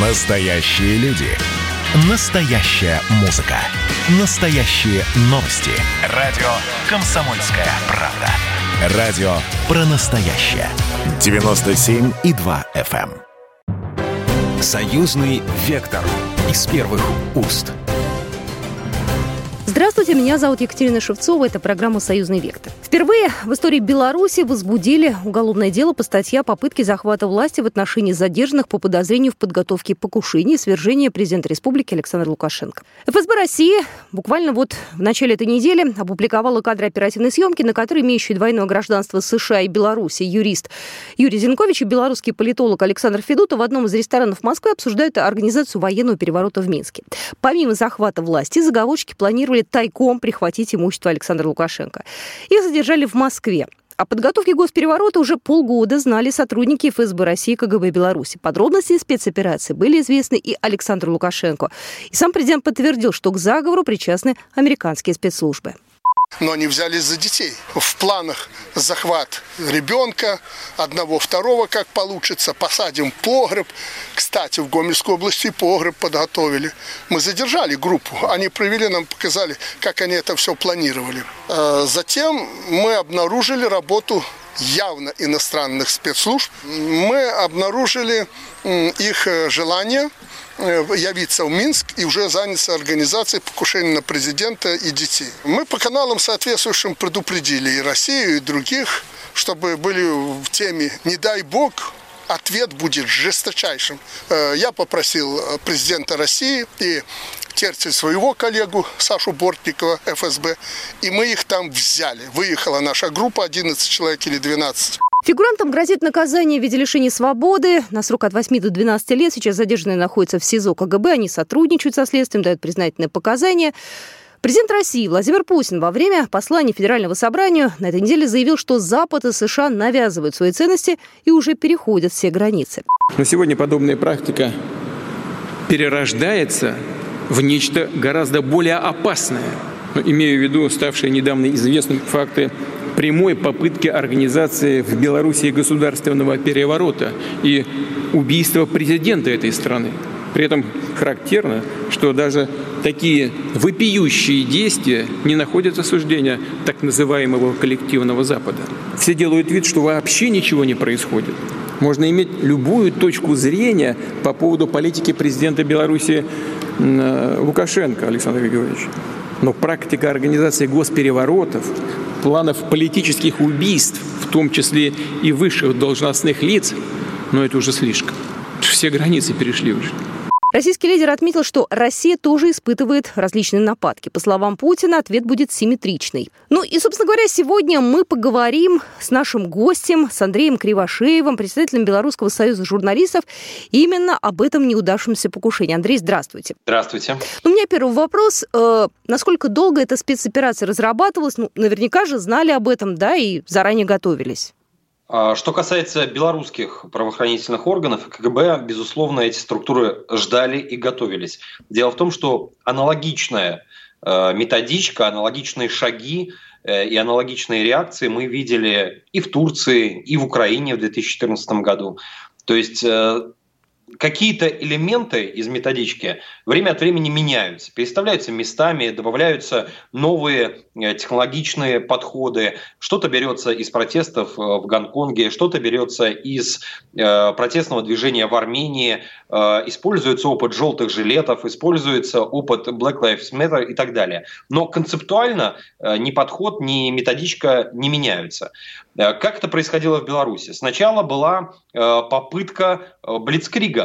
Настоящие люди. Настоящая музыка. Настоящие новости. Радио «Комсомольская правда». Радио про настоящее. 97,2 FM. эм. Союзный вектор из первых уст. Здравствуйте, меня зовут Екатерина Шевцова. Это программа «Союзный вектор». Впервые в истории Беларуси возбудили уголовное дело по статье о попытке захвата власти в отношении задержанных по подозрению в подготовке покушений и свержения президента республики Александра Лукашенко. ФСБ России буквально вот в начале этой недели опубликовала кадры оперативной съемки, на которой имеющий двойное гражданство США и Беларуси юрист Юрий Зинкович и белорусский политолог Александр Федотов в одном из ресторанов Москвы обсуждают организацию военного переворота в Минске. Помимо захвата власти, заговорщики планировали тайком прихватить имущество Александра Лукашенко. Их задержали в Москве. О подготовке госпереворота уже полгода знали сотрудники ФСБ России и КГБ Беларуси. Подробности спецоперации были известны и Александру Лукашенко. И сам президент подтвердил, что к заговору причастны американские спецслужбы но они взялись за детей. В планах захват ребенка, одного, второго, как получится, посадим погреб. Кстати, в Гомельской области погреб подготовили. Мы задержали группу, они провели, нам показали, как они это все планировали. Э, затем мы обнаружили работу явно иностранных спецслужб. Мы обнаружили их э, желание явиться в Минск и уже заняться организацией покушения на президента и детей. Мы по каналам соответствующим предупредили и Россию, и других, чтобы были в теме «Не дай Бог, ответ будет жесточайшим. Э, я попросил э, президента России и Терцель своего коллегу Сашу Бортникова, ФСБ, и мы их там взяли. Выехала наша группа, 11 человек или 12. Фигурантам грозит наказание в виде лишения свободы на срок от 8 до 12 лет. Сейчас задержанные находятся в СИЗО КГБ. Они сотрудничают со следствием, дают признательные показания. Президент России Владимир Путин во время послания Федерального собрания на этой неделе заявил, что Запад и США навязывают свои ценности и уже переходят все границы. Но сегодня подобная практика перерождается в нечто гораздо более опасное. Но имею в виду ставшие недавно известными факты прямой попытки организации в Белоруссии государственного переворота и убийства президента этой страны. При этом характерно, что даже такие вопиющие действия не находят осуждения так называемого коллективного Запада. Все делают вид, что вообще ничего не происходит. Можно иметь любую точку зрения по поводу политики президента Беларуси э, Лукашенко Александра Григорьевича. Но практика организации госпереворотов, планов политических убийств, в том числе и высших должностных лиц, но это уже слишком. Все границы перешли уже. Российский лидер отметил, что Россия тоже испытывает различные нападки. По словам Путина, ответ будет симметричный. Ну и, собственно говоря, сегодня мы поговорим с нашим гостем, с Андреем Кривошеевым, председателем Белорусского союза журналистов, именно об этом неудавшемся покушении. Андрей, здравствуйте. Здравствуйте. Ну, у меня первый вопрос. Э, насколько долго эта спецоперация разрабатывалась? Ну, наверняка же знали об этом, да, и заранее готовились. А, что касается белорусских правоохранительных органов КГБ, безусловно, эти структуры ждали и готовились. Дело в том, что аналогичная э, методичка, аналогичные шаги э, и аналогичные реакции мы видели и в Турции, и в Украине в 2014 году. То есть э, какие-то элементы из методички время от времени меняются, переставляются местами, добавляются новые э, технологичные подходы. Что-то берется из протестов э, в Гонконге, что-то берется из э, протестного движения в Армении, используется опыт желтых жилетов, используется опыт Black Lives Matter и так далее. Но концептуально ни подход, ни методичка не меняются. Как это происходило в Беларуси? Сначала была попытка блицкрига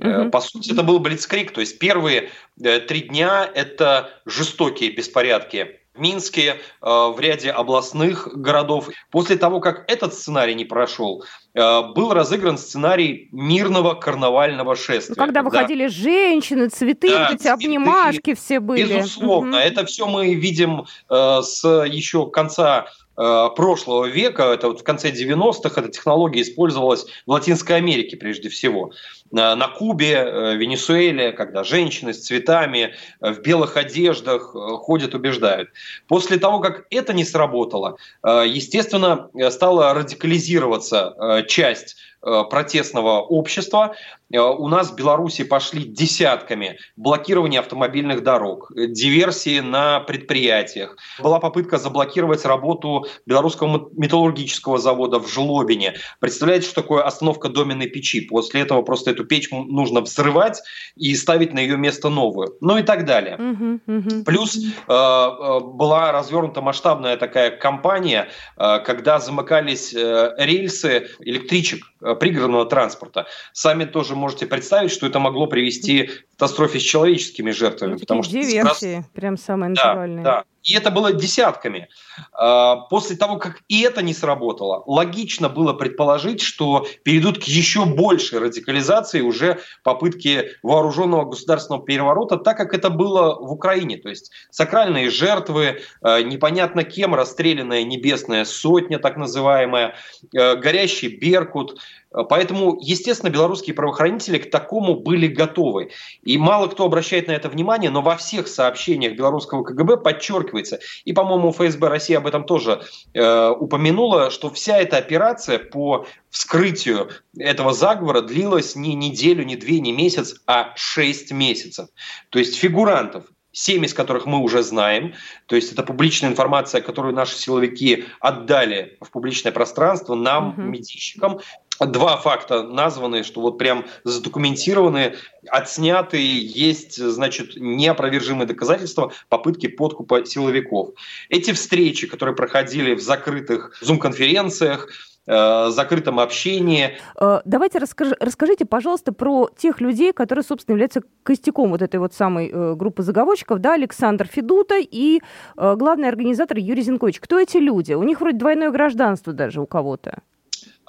Угу. По сути, это был блицкрик, то есть первые э, три дня это жестокие беспорядки в Минске, э, в ряде областных городов. После того, как этот сценарий не прошел, был разыгран сценарий мирного карнавального шествия. Ну, когда, выходили женщины, цветы, да, эти обнимашки все были. Безусловно, угу. это все мы видим с еще конца прошлого века, это вот в конце 90-х, эта технология использовалась в Латинской Америке прежде всего. Э, на Кубе, э, Венесуэле, когда женщины с цветами в белых одеждах ходят, убеждают. После того, как это не сработало, естественно, стала радикализироваться часть Э, протестного общества. Э, у нас в Беларуси пошли десятками блокирование автомобильных дорог, диверсии на предприятиях. Была попытка заблокировать работу белорусского металлургического завода в Жлобине. Представляете, что такое остановка доменной печи? После этого просто эту печь нужно взрывать и ставить на ее место новую. Ну и так далее. Угу, угу. Плюс э, э, была развернута масштабная такая кампания, э, когда замыкались э, рельсы электричек Э, пригородного транспорта. Сами тоже можете представить, что это могло привести к катастрофе с человеческими жертвами. Ну, потому что диверсии, раз... прям самые натуральные. Да, да. И это было десятками. А, после того, как и это не сработало, логично было предположить, что перейдут к еще большей радикализации уже попытки вооруженного государственного переворота, так как это было в Украине. То есть сакральные жертвы, э, непонятно кем расстрелянная небесная сотня, так называемая, э, горящий Беркут, поэтому, естественно, белорусские правоохранители к такому были готовы. И мало кто обращает на это внимание, но во всех сообщениях белорусского КГБ подчеркивается, и, по-моему, ФСБ России об этом тоже э, упомянула, что вся эта операция по вскрытию этого заговора длилась не неделю, не две, не месяц, а шесть месяцев. То есть фигурантов семь из которых мы уже знаем, то есть это публичная информация, которую наши силовики отдали в публичное пространство нам, угу. медийщикам. Два факта названы, что вот прям задокументированы, отсняты, есть, значит, неопровержимые доказательства попытки подкупа силовиков. Эти встречи, которые проходили в закрытых зум-конференциях, Э, закрытом общении. Э, давайте расскажи, расскажите, пожалуйста, про тех людей, которые, собственно, являются костяком вот этой вот самой э, группы заговорщиков, да, Александр Федута и главный организатор Юрий Зинкович. Кто эти люди? У них вроде двойное гражданство даже у кого-то.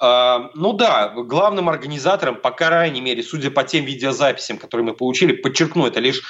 А, ну да, главным организатором, по крайней мере, судя по тем видеозаписям, которые мы получили, подчеркну, это лишь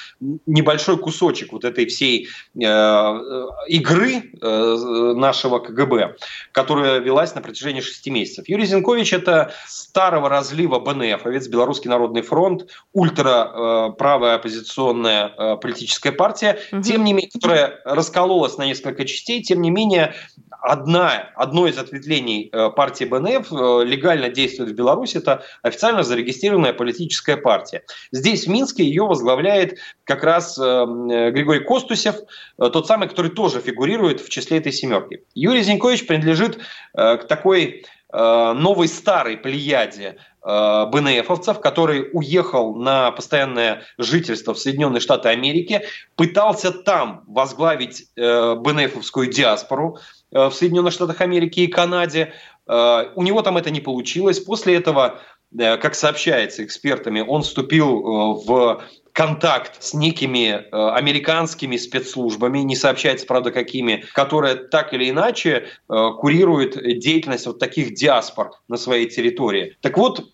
небольшой кусочек вот этой всей э, игры э, нашего КГБ, которая велась на протяжении шести месяцев. Юрий Зинкович – это старого разлива БНФовец, Белорусский народный фронт, ультраправая э, оппозиционная э, политическая партия, угу. тем не менее, которая раскололась на несколько частей, тем не менее, одна, одно из ответвлений э, партии БНФ э, легально действует в Беларуси, это официально зарегистрированная политическая партия. Здесь, в Минске, ее возглавляет как раз э, Григорий Костусев, тот самый, который тоже фигурирует в числе этой семерки. Юрий Зинькович принадлежит к такой новой старой плеяде БНФовцев, который уехал на постоянное жительство в Соединенные Штаты Америки, пытался там возглавить БНФовскую диаспору, в Соединенных Штатах Америки и Канаде. Э, у него там это не получилось. После этого, э, как сообщается экспертами, он вступил в контакт с некими американскими спецслужбами, не сообщается, правда, какими, которые так или иначе курируют деятельность вот таких диаспор на своей территории. Так вот,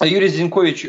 Юрий Зинкович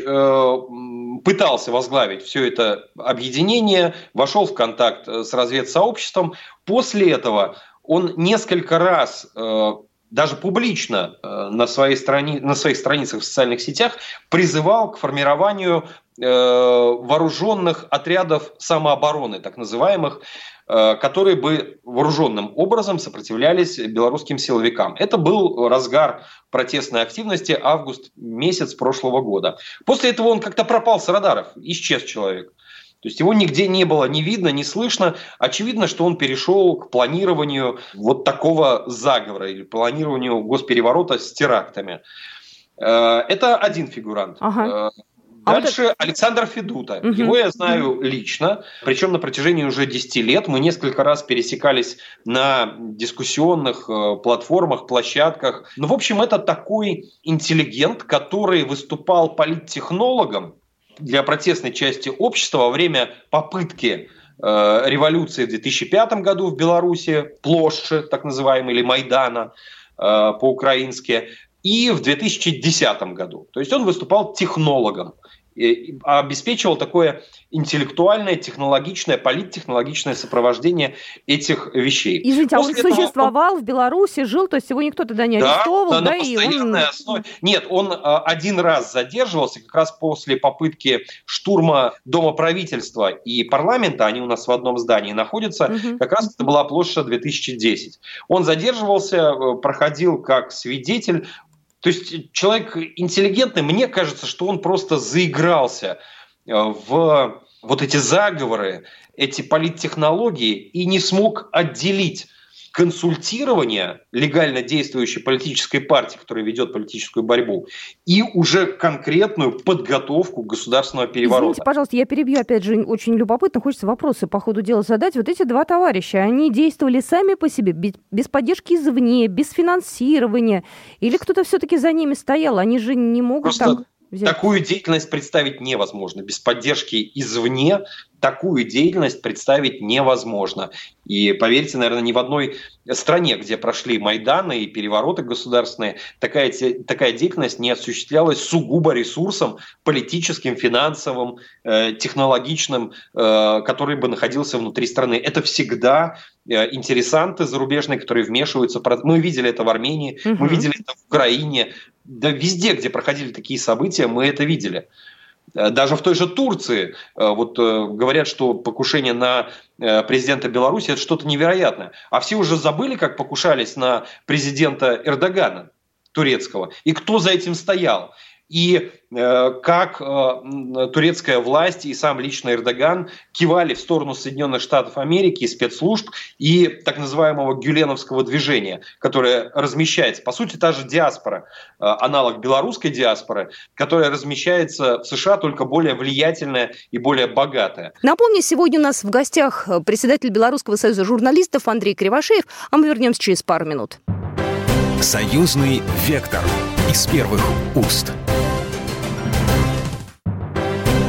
пытался возглавить все это объединение, вошел в контакт с разведсообществом. После этого он несколько раз э, даже публично э, на, своей страни... на своих страницах в социальных сетях призывал к формированию э, вооруженных отрядов самообороны, так называемых, которые бы вооруженным образом сопротивлялись белорусским силовикам. Это был разгар протестной активности, август месяц прошлого года. После этого он как-то пропал с радаров, исчез человек. То есть его нигде не было, не видно, не слышно. Очевидно, что он перешел к планированию вот такого заговора или планированию госпереворота с терактами. Э, это один фигурант. Ага. Э, дальше а вот Александр Федута. Угу. Его я знаю лично, причем на протяжении уже 10 лет. Мы несколько раз пересекались на дискуссионных э, платформах, площадках. Ну, в общем, это такой интеллигент, который выступал политтехнологом, для протестной части общества во время попытки э, революции в 2005 году в Беларуси, площади, так называемой, или Майдана э, по-украински, и в 2010 году. То есть он выступал технологом обеспечивал такое интеллектуальное, технологичное, политтехнологичное сопровождение этих вещей. Извините, После а он этого... существовал в Беларуси, жил, то есть его никто тогда не арестовывал? Да, да, на постоянной он... основе. Нет, он а, один раз задерживался, как раз после попытки штурма Дома правительства и парламента, они у нас в одном здании находятся, угу. как раз это была площадь 2010. Он задерживался, э, проходил как свидетель, То есть человек интеллигентный, мне кажется, что он просто заигрался э, в вот эти заговоры, эти политтехнологии и не смог отделить консультирование легально действующей политической партии, которая ведет политическую борьбу, и уже конкретную подготовку государственного переворота. Извините, пожалуйста, я перебью, опять же, очень любопытно, хочется вопросы по ходу дела задать. Вот эти два товарища, они действовали сами по себе, без, без поддержки извне, без финансирования, или кто-то все-таки за ними стоял? Они же не могут Просто... там взять. Такую деятельность представить невозможно. Без поддержки извне такую деятельность представить невозможно. И поверьте, наверное, ни в одной стране, где прошли Майданы и перевороты государственные, такая, такая деятельность не осуществлялась сугубо ресурсом политическим, финансовым, э, технологичным, э, который бы находился внутри страны. Это всегда э, интересанты зарубежные, которые вмешиваются. Мы видели это в Армении, угу. мы видели это в Украине, да везде, где проходили такие события, мы это видели. Э, даже в той же Турции э, вот э, говорят, что покушение на президента Беларуси это что-то невероятное. А все уже забыли, как покушались на президента Эрдогана турецкого. И кто за этим стоял и э, как э, турецкая власть и сам лично Эрдоган кивали в сторону Соединенных Штатов Америки, спецслужб и так называемого гюленовского движения, которое размещается, по сути, та же диаспора, э, аналог белорусской диаспоры, которая размещается в США, только более влиятельная и более богатая. Напомню, сегодня у нас в гостях председатель Белорусского союза журналистов Андрей Кривошеев, а мы вернемся через пару минут. Союзный вектор из первых уст.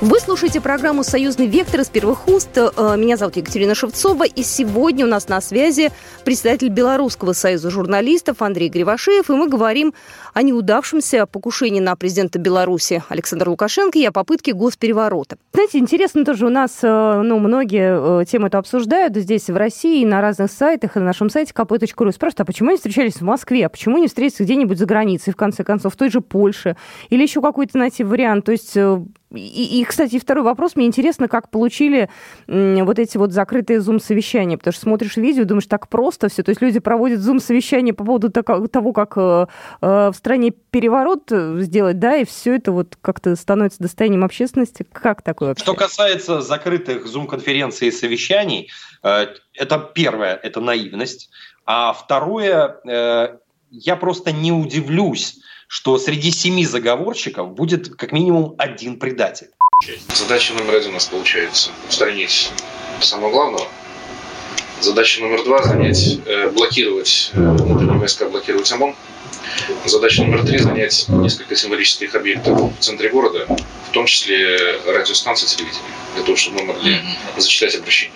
Вы слушаете программу «Союзный вектор» из первых уст. Э, меня зовут Екатерина Шевцова, и сегодня у нас на связи председатель Белорусского союза журналистов Андрей Гривошеев, и мы говорим о неудавшемся покушении на президента Беларуси Александра Лукашенко и о попытке госпереворота. Знаете, интересно тоже у нас, э, ну, многие э, тему эту обсуждают здесь, в России, на разных сайтах, и на нашем сайте kp.ru. Спрашивают, а почему они встречались в Москве, а почему не встретились где-нибудь за границей, в конце концов, в той же Польше, или еще какой-то найти вариант. То есть и, и, кстати, второй вопрос. Мне интересно, как получили вот эти вот закрытые зум-совещания. Потому что смотришь видео, думаешь, так просто все. То есть люди проводят зум-совещание по поводу того, как э, э, в стране переворот э, сделать, да, и все это вот как-то становится достоянием общественности. Как такое вообще? Что касается закрытых зум-конференций и совещаний, это первое, это наивность. А второе, я просто не удивлюсь, что среди семи заговорщиков будет как минимум один предатель. Задача номер один у нас получается устранить самого главного. Задача номер два занять, э, блокировать э, внутренние войска, блокировать ОМОН. Задача номер три занять несколько символических объектов в центре города, в том числе радиостанции телевидения, для того, чтобы мы могли зачитать обращения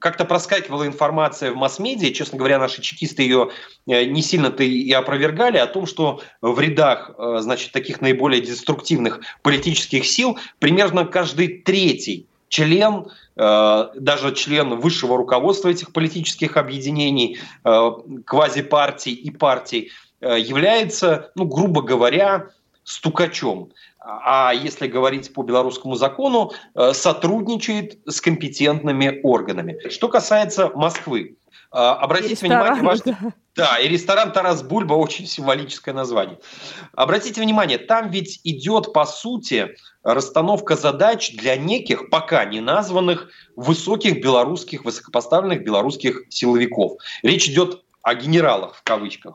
как-то проскакивала информация в масс-медиа, честно говоря, наши чекисты ее э, не сильно-то и опровергали, о том, что в рядах, э, значит, таких наиболее деструктивных политических сил примерно каждый третий член, э, даже член высшего руководства этих политических объединений, квазипартий и партий, является, ну, грубо говоря, стукачом а если говорить по белорусскому закону, э, сотрудничает с компетентными органами. Что касается Москвы, э, обратите внимание, важно... да, и ресторан Тарас Бульба очень символическое название. Обратите внимание, там ведь идет по сути расстановка задач для неких пока не названных высоких белорусских, высокопоставленных белорусских силовиков. Речь идет о генералах в кавычках.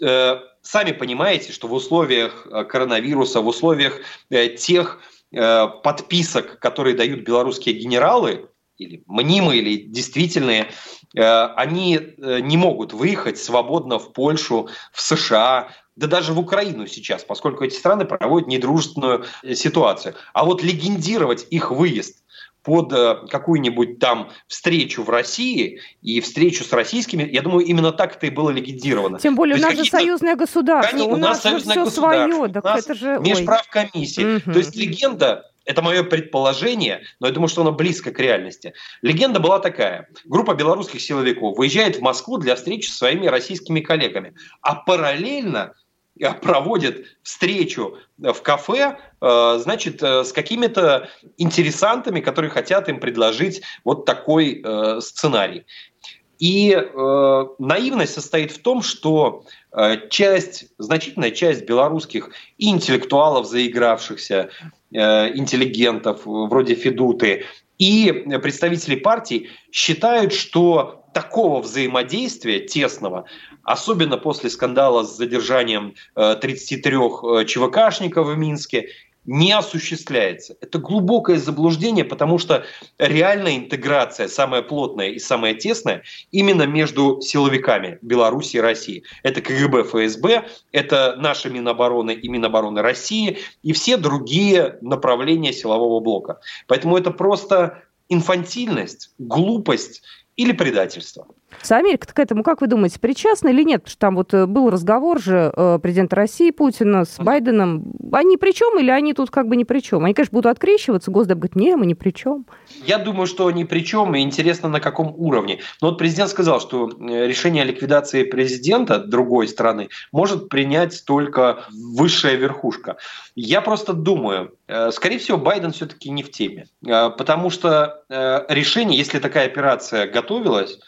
Э, сами понимаете, что в условиях э, коронавируса, в условиях э, тех подписок, которые дают белорусские генералы, или мнимые, или действительные, они не могут выехать свободно в Польшу, в США, да даже в Украину сейчас, поскольку эти страны проводят недружественную ситуацию. А вот легендировать их выезд под э, какую-нибудь там встречу в России и встречу с российскими, я думаю, именно так это и было легендировано. Тем более, у нас же союзное государство, Конечно, у, нас, нас союзное все свое, так у нас это же... Межправкомиссия. Угу. То есть легенда это мое предположение, но я думаю, что оно близко к реальности. Легенда была такая. Группа белорусских силовиков выезжает в Москву для встречи со своими российскими коллегами. А параллельно проводит встречу в кафе, значит, с какими-то интересантами, которые хотят им предложить вот такой сценарий. И э, наивность состоит в том, что э, часть, значительная часть белорусских интеллектуалов, заигравшихся, э, интеллигентов вроде Федуты, и представители партий считают, что такого взаимодействия тесного, особенно после скандала с задержанием 33 э, э, ЧВКшников в Минске не осуществляется. Это глубокое заблуждение, потому что реальная интеграция, самая плотная и самая тесная, именно между силовиками Беларуси и России. Это КГБ, ФСБ, это наши Минобороны и Минобороны России и все другие направления силового блока. Поэтому это просто инфантильность, глупость или предательство. Америка к этому, как вы думаете, причастна или нет? Потому что там вот э, был разговор же э, президента России Путина с Байденом. Они при чем или они тут как бы ни при чем? Они, конечно, будут открещиваться, Госдеп говорит, не, мы ни при чем. Я думаю, что ни при чем, и интересно, на каком уровне. Но вот президент сказал, что э, решение о ликвидации президента другой страны может принять только высшая верхушка. Я просто думаю, скорее всего, Байден все-таки не в теме. Потому что решение, если такая операция готовилась,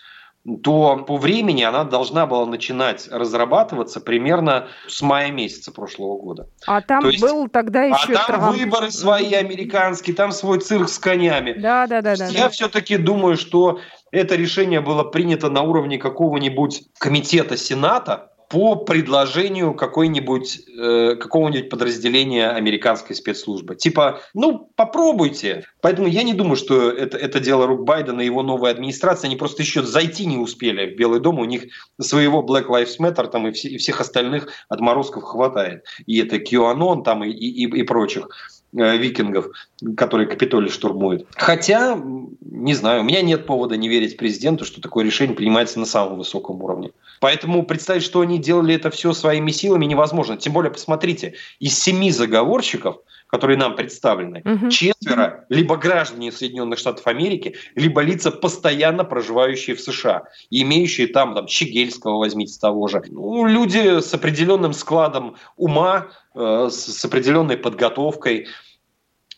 то по времени она должна была начинать разрабатываться примерно с мая месяца прошлого года. А там есть, был тогда еще А там Трамп. выборы свои американские, там свой цирк с конями. Да, да, да. да Я да. все-таки думаю, что это решение было принято на уровне какого-нибудь комитета Сената, по предложению какой-нибудь, э, какого-нибудь подразделения американской спецслужбы. Типа, ну, попробуйте. Поэтому я не думаю, что это, это дело рук Байдена и его новой администрации. Они просто еще зайти не успели в Белый дом. У них своего Black Lives Matter там и, все, и всех остальных отморозков хватает. И это QAnon там и, и, и прочих. Э, викингов, которые Капитолий штурмуют. Хотя, не знаю, у меня нет повода не верить президенту, что такое решение принимается на самом высоком уровне. Поэтому представить, что они делали это все своими силами, невозможно. Тем более, посмотрите, из семи заговорщиков, которые нам представлены, угу. четверо либо граждане Соединенных Штатов Америки, либо лица, постоянно проживающие в США, имеющие там, там Щегельского возьмите того же. Ну, люди с определенным складом ума, э, с, с определенной подготовкой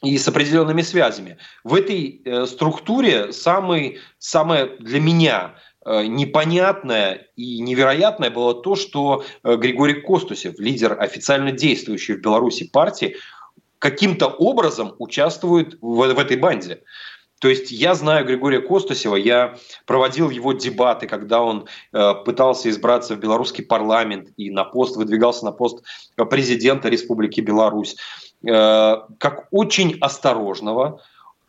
и с определенными связями. В этой э, структуре самый, самое для меня э, непонятное и невероятное было то, что э, Григорий Костусев, лидер официально действующей в Беларуси партии, каким-то образом участвует в, в этой банде. То есть я знаю Григория Костусева, я проводил его дебаты, когда он э, пытался избраться в белорусский парламент и на пост выдвигался на пост президента Республики Беларусь, э, как очень осторожного,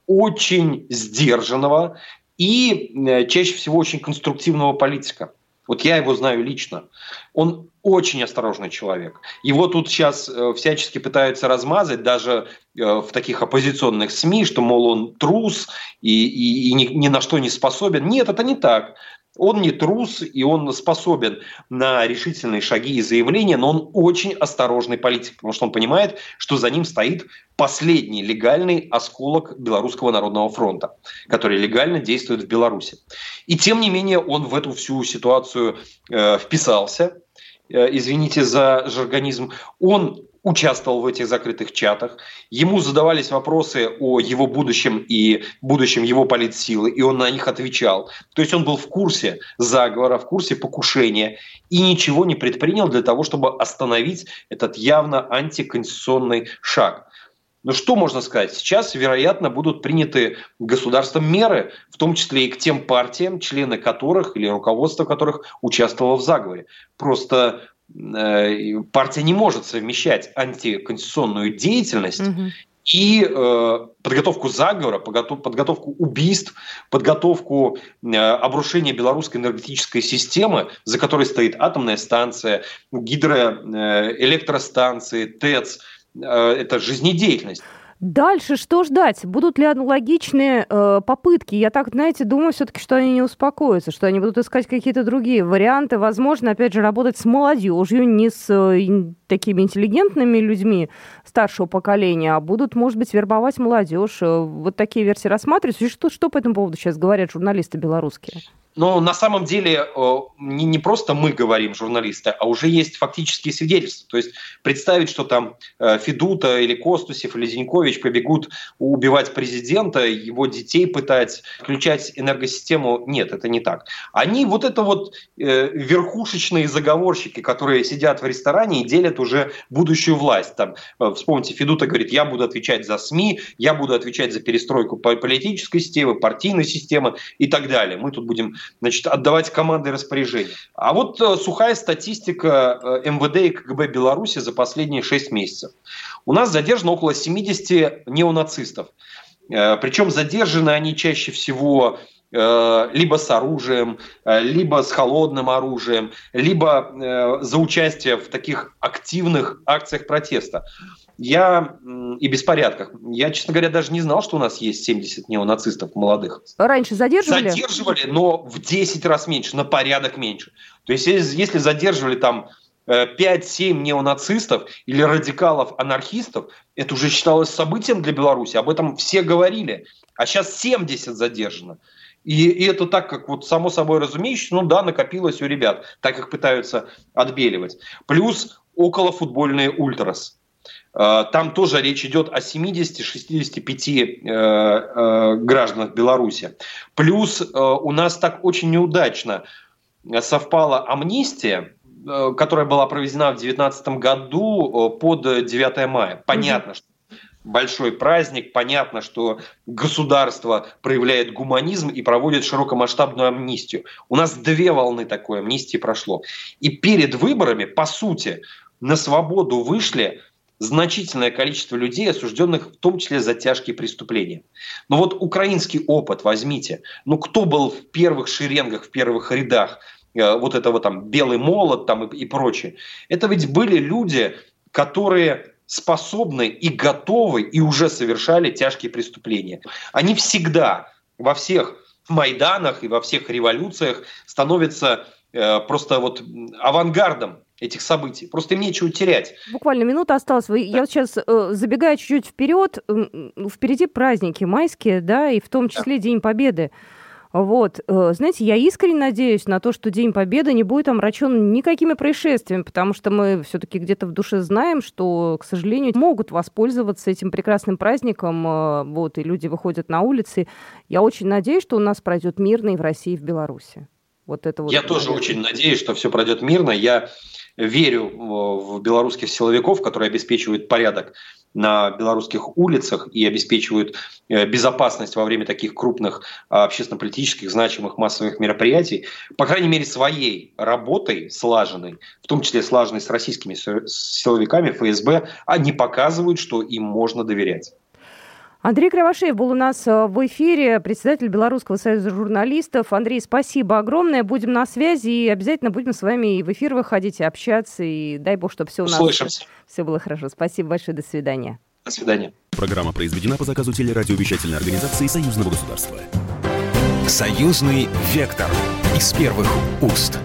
очень сдержанного и э, чаще всего очень конструктивного политика. Вот я его знаю лично. Он очень осторожный человек. Его тут сейчас э, всячески пытаются размазать, даже э, в таких оппозиционных СМИ, что, мол, он трус и, и, и ни, ни на что не способен. Нет, это не так. Он не трус, и он способен на решительные шаги и заявления, но он очень осторожный политик, потому что он понимает, что за ним стоит последний легальный осколок Белорусского народного фронта, который легально действует в Беларуси. И тем не менее он в эту всю ситуацию э, вписался, э, извините за жаргонизм, он участвовал в этих закрытых чатах. Ему задавались вопросы о его будущем и будущем его политсилы, и он на них отвечал. То есть он был в курсе заговора, в курсе покушения и ничего не предпринял для того, чтобы остановить этот явно антиконституционный шаг. Но что можно сказать? Сейчас, вероятно, будут приняты государством меры, в том числе и к тем партиям, члены которых или руководство которых участвовало в заговоре. Просто партия не может совмещать антиконституционную деятельность угу. и э, подготовку заговора, подготовку убийств, подготовку э, обрушения белорусской энергетической системы, за которой стоит атомная станция, гидроэлектростанции, ТЭЦ. Э, это жизнедеятельность. Дальше что ждать? Будут ли аналогичные э, попытки? Я так, знаете, думаю все-таки, что они не успокоятся, что они будут искать какие-то другие варианты. Возможно, опять же, работать с молодежью, не с э, такими интеллигентными людьми старшего поколения, а будут, может быть, вербовать молодежь. Э, вот такие версии рассматриваются. И что, что по этому поводу сейчас говорят журналисты белорусские? Но на самом деле э, не, не просто мы говорим, журналисты, а уже есть фактические свидетельства. То есть представить, что там э, Федута или Костусев или Зинькович побегут убивать президента, его детей пытать, включать энергосистему, нет, это не так. Они вот это вот э, верхушечные заговорщики, которые сидят в ресторане и делят уже будущую власть. Там, вспомните, Федута говорит, я буду отвечать за СМИ, я буду отвечать за перестройку политической системы, партийной системы и так далее. Мы тут будем значит, отдавать команды распоряжения. А вот э, сухая статистика э, МВД и КГБ Беларуси за последние 6 месяцев. У нас задержано около 70 неонацистов. Э, Причем задержаны они чаще всего либо с оружием, либо с холодным оружием, либо за участие в таких активных акциях протеста я и беспорядках. Я, честно говоря, даже не знал, что у нас есть 70 неонацистов молодых. Раньше задерживали? Задерживали, но в 10 раз меньше, на порядок меньше. То есть если задерживали там 5-7 э, неонацистов или радикалов-анархистов, это уже считалось событием для Беларуси, об этом все говорили. А сейчас 70 задержано. И, и это так, как вот само собой разумеющееся, ну да, накопилось у ребят, так их пытаются отбеливать. Плюс около футбольные ультрас. Э, там тоже речь идет о 70-65 э, э, гражданах Беларуси. Плюс у нас так очень неудачно совпала амнистия, которая была проведена в 2019 году под 9 мая. Понятно, что большой праздник, понятно, что государство проявляет гуманизм и проводит широкомасштабную амнистию. У нас две волны такой амнистии прошло. И перед выборами, по сути, на свободу вышли значительное количество людей, осужденных в том числе за тяжкие преступления. Но вот украинский опыт возьмите. Ну кто был в первых шеренгах, в первых рядах э, вот этого там белый молот там и, и прочее? Это ведь были люди, которые способны и готовы и уже совершали тяжкие преступления. Они всегда во всех Майданах и во всех революциях становятся э, просто вот авангардом этих событий. Просто им нечего терять. Буквально минута осталась. Да. Я сейчас, э, забегая чуть-чуть вперед, впереди праздники майские, да, и в том числе да. День Победы. Вот, э, знаете, я искренне надеюсь на то, что День Победы не будет омрачен никакими происшествиями, потому что мы все-таки где-то в душе знаем, что, к сожалению, могут воспользоваться этим прекрасным праздником, э, вот, и люди выходят на улицы. Я очень надеюсь, что у нас пройдет мирно и в России, и в Беларуси. Вот это вот. Я тоже очень надеюсь, что все пройдет мирно. Я верю в белорусских силовиков, которые обеспечивают порядок на белорусских улицах и обеспечивают э, безопасность во время таких крупных а, общественно-политических значимых массовых мероприятий, по крайней мере, своей работой слаженной, в том числе слаженной с российскими силовиками ФСБ, они показывают, что им можно доверять. Андрей Кривошеев был у нас э, в эфире, председатель Белорусского союза журналистов. Андрей, спасибо огромное. Будем на связи и обязательно будем с вами и в эфир выходить, и общаться. И дай бог, чтобы все у нас Услышимся. все было хорошо. Спасибо большое. До свидания. До свидания. Программа произведена по заказу телерадиовещательной организации Союзного государства. Союзный вектор из первых уст.